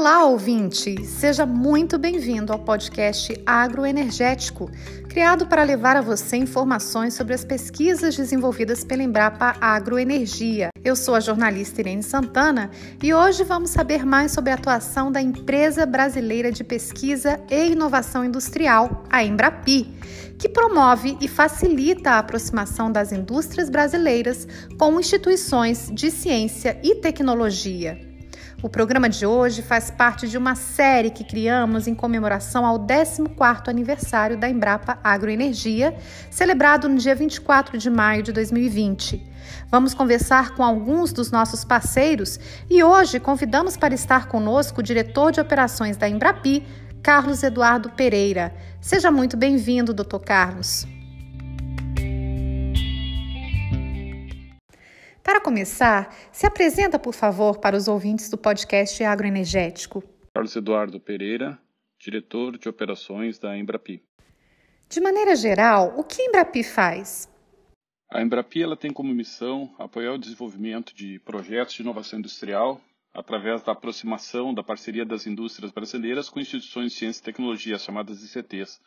Olá, ouvinte! Seja muito bem-vindo ao podcast Agroenergético, criado para levar a você informações sobre as pesquisas desenvolvidas pela Embrapa Agroenergia. Eu sou a jornalista Irene Santana e hoje vamos saber mais sobre a atuação da Empresa Brasileira de Pesquisa e Inovação Industrial, a Embrapi, que promove e facilita a aproximação das indústrias brasileiras com instituições de ciência e tecnologia. O programa de hoje faz parte de uma série que criamos em comemoração ao 14º aniversário da Embrapa Agroenergia, celebrado no dia 24 de maio de 2020. Vamos conversar com alguns dos nossos parceiros e hoje convidamos para estar conosco o diretor de operações da Embrapi, Carlos Eduardo Pereira. Seja muito bem-vindo, doutor Carlos. Para começar, se apresenta, por favor, para os ouvintes do podcast Agroenergético. Carlos Eduardo Pereira, diretor de operações da Embrapi. De maneira geral, o que a Embrapi faz? A Embrapi ela tem como missão apoiar o desenvolvimento de projetos de inovação industrial através da aproximação da parceria das indústrias brasileiras com instituições de ciência e tecnologia, chamadas ICTs.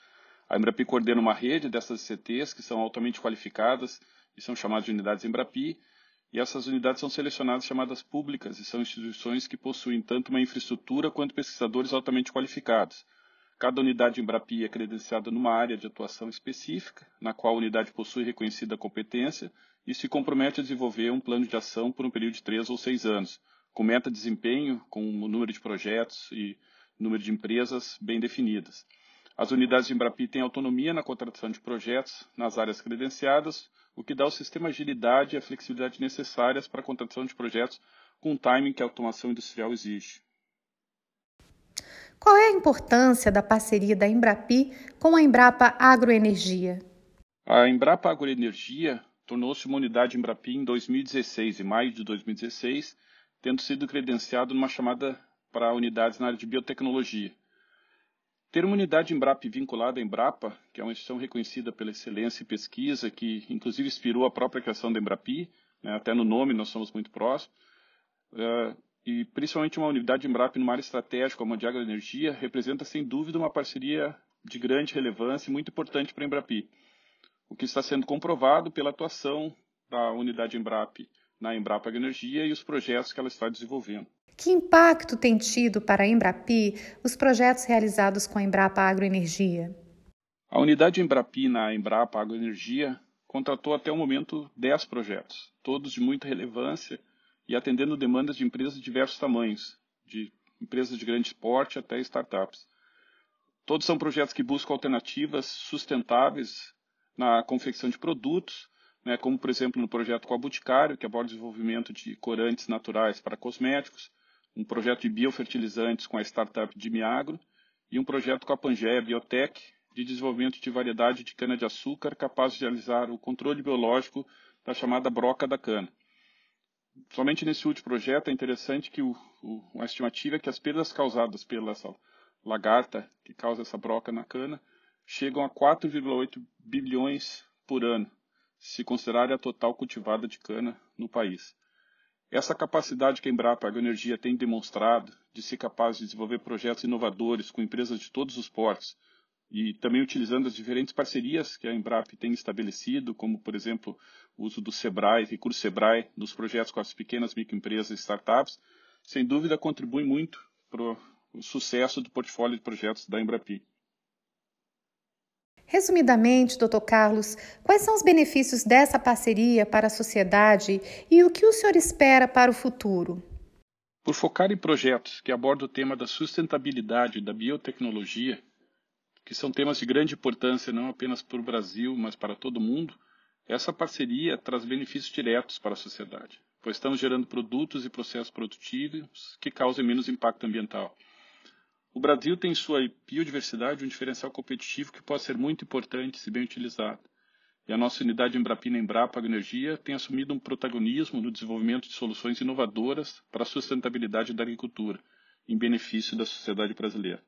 A Embrapi coordena uma rede dessas ICTs que são altamente qualificadas e são chamadas de unidades Embrapi, e essas unidades são selecionadas chamadas públicas e são instituições que possuem tanto uma infraestrutura quanto pesquisadores altamente qualificados. Cada unidade Embrapi é credenciada numa área de atuação específica, na qual a unidade possui reconhecida competência e se compromete a desenvolver um plano de ação por um período de três ou seis anos, com meta de desempenho, com o número de projetos e número de empresas bem definidas. As unidades de Embrapi têm autonomia na contratação de projetos nas áreas credenciadas, o que dá ao sistema agilidade e a flexibilidade necessárias para a contratação de projetos com o timing que a automação industrial exige. Qual é a importância da parceria da Embrapi com a Embrapa Agroenergia? A Embrapa Agroenergia tornou-se uma unidade Embrapi em 2016, em maio de 2016, tendo sido credenciado numa chamada para unidades na área de biotecnologia. Ter uma unidade Embrapa vinculada à Embrapa, que é uma instituição reconhecida pela excelência e pesquisa, que inclusive inspirou a própria criação da Embrapi, né, até no nome nós somos muito próximos, uh, e principalmente uma unidade Embrapa numa área estratégica como a de agroenergia, representa sem dúvida uma parceria de grande relevância e muito importante para a Embrapi, o que está sendo comprovado pela atuação da unidade Embrapa na Embrapa Agroenergia e os projetos que ela está desenvolvendo. Que impacto tem tido para a Embrapi os projetos realizados com a Embrapa Agroenergia? A unidade Embrapi na Embrapa Agroenergia contratou até o momento 10 projetos, todos de muita relevância e atendendo demandas de empresas de diversos tamanhos, de empresas de grande porte até startups. Todos são projetos que buscam alternativas sustentáveis na confecção de produtos, né, como por exemplo no projeto com a Boticário, que aborda o desenvolvimento de corantes naturais para cosméticos, um projeto de biofertilizantes com a startup de Miagro e um projeto com a Pangeia Biotech de desenvolvimento de variedade de cana-de-açúcar capaz de realizar o controle biológico da chamada broca da cana. Somente nesse último projeto é interessante que o, o, a estimativa é que as perdas causadas pela lagarta que causa essa broca na cana chegam a 4,8 bilhões por ano, se considerar a total cultivada de cana no país. Essa capacidade que a Embrapa Agroenergia tem demonstrado de ser capaz de desenvolver projetos inovadores com empresas de todos os portos e também utilizando as diferentes parcerias que a Embrapa tem estabelecido, como, por exemplo, o uso do SEBRAE, recurso SEBRAE, nos projetos com as pequenas microempresas e startups, sem dúvida contribui muito para o sucesso do portfólio de projetos da Embrapi. Resumidamente, Dr. Carlos, quais são os benefícios dessa parceria para a sociedade e o que o senhor espera para o futuro? Por focar em projetos que abordam o tema da sustentabilidade da biotecnologia, que são temas de grande importância não apenas para o Brasil, mas para todo o mundo, essa parceria traz benefícios diretos para a sociedade, pois estamos gerando produtos e processos produtivos que causem menos impacto ambiental. O Brasil tem em sua biodiversidade um diferencial competitivo que pode ser muito importante se bem utilizado. E a nossa unidade Embrapina Embrapa Agroenergia tem assumido um protagonismo no desenvolvimento de soluções inovadoras para a sustentabilidade da agricultura, em benefício da sociedade brasileira.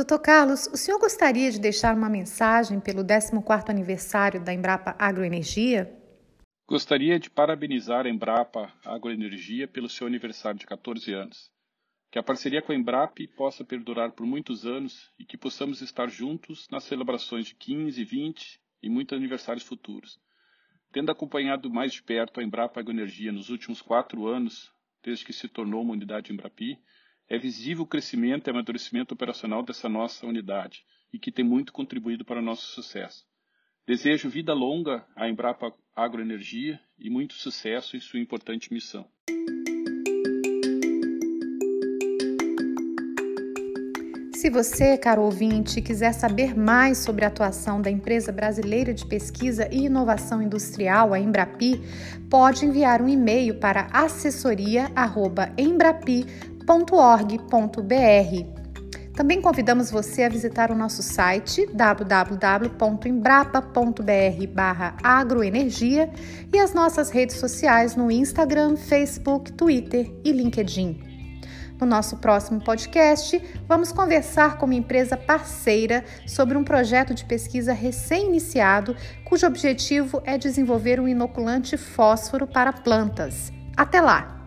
Doutor Carlos, o senhor gostaria de deixar uma mensagem pelo 14º aniversário da Embrapa Agroenergia? Gostaria de parabenizar a Embrapa Agroenergia pelo seu aniversário de 14 anos. Que a parceria com a Embrapa possa perdurar por muitos anos e que possamos estar juntos nas celebrações de 15, 20 e muitos aniversários futuros. Tendo acompanhado mais de perto a Embrapa Agroenergia nos últimos quatro anos, desde que se tornou uma unidade Embrapi, é visível o crescimento e amadurecimento operacional dessa nossa unidade e que tem muito contribuído para o nosso sucesso. Desejo vida longa à Embrapa Agroenergia e muito sucesso em sua importante missão. Se você, caro ouvinte, quiser saber mais sobre a atuação da Empresa Brasileira de Pesquisa e Inovação Industrial, a Embrapi, pode enviar um e-mail para assessoria@embrapi.org.br. Também convidamos você a visitar o nosso site www.embrapa.br/agroenergia e as nossas redes sociais no Instagram, Facebook, Twitter e LinkedIn. No nosso próximo podcast, vamos conversar com uma empresa parceira sobre um projeto de pesquisa recém-iniciado, cujo objetivo é desenvolver um inoculante fósforo para plantas. Até lá!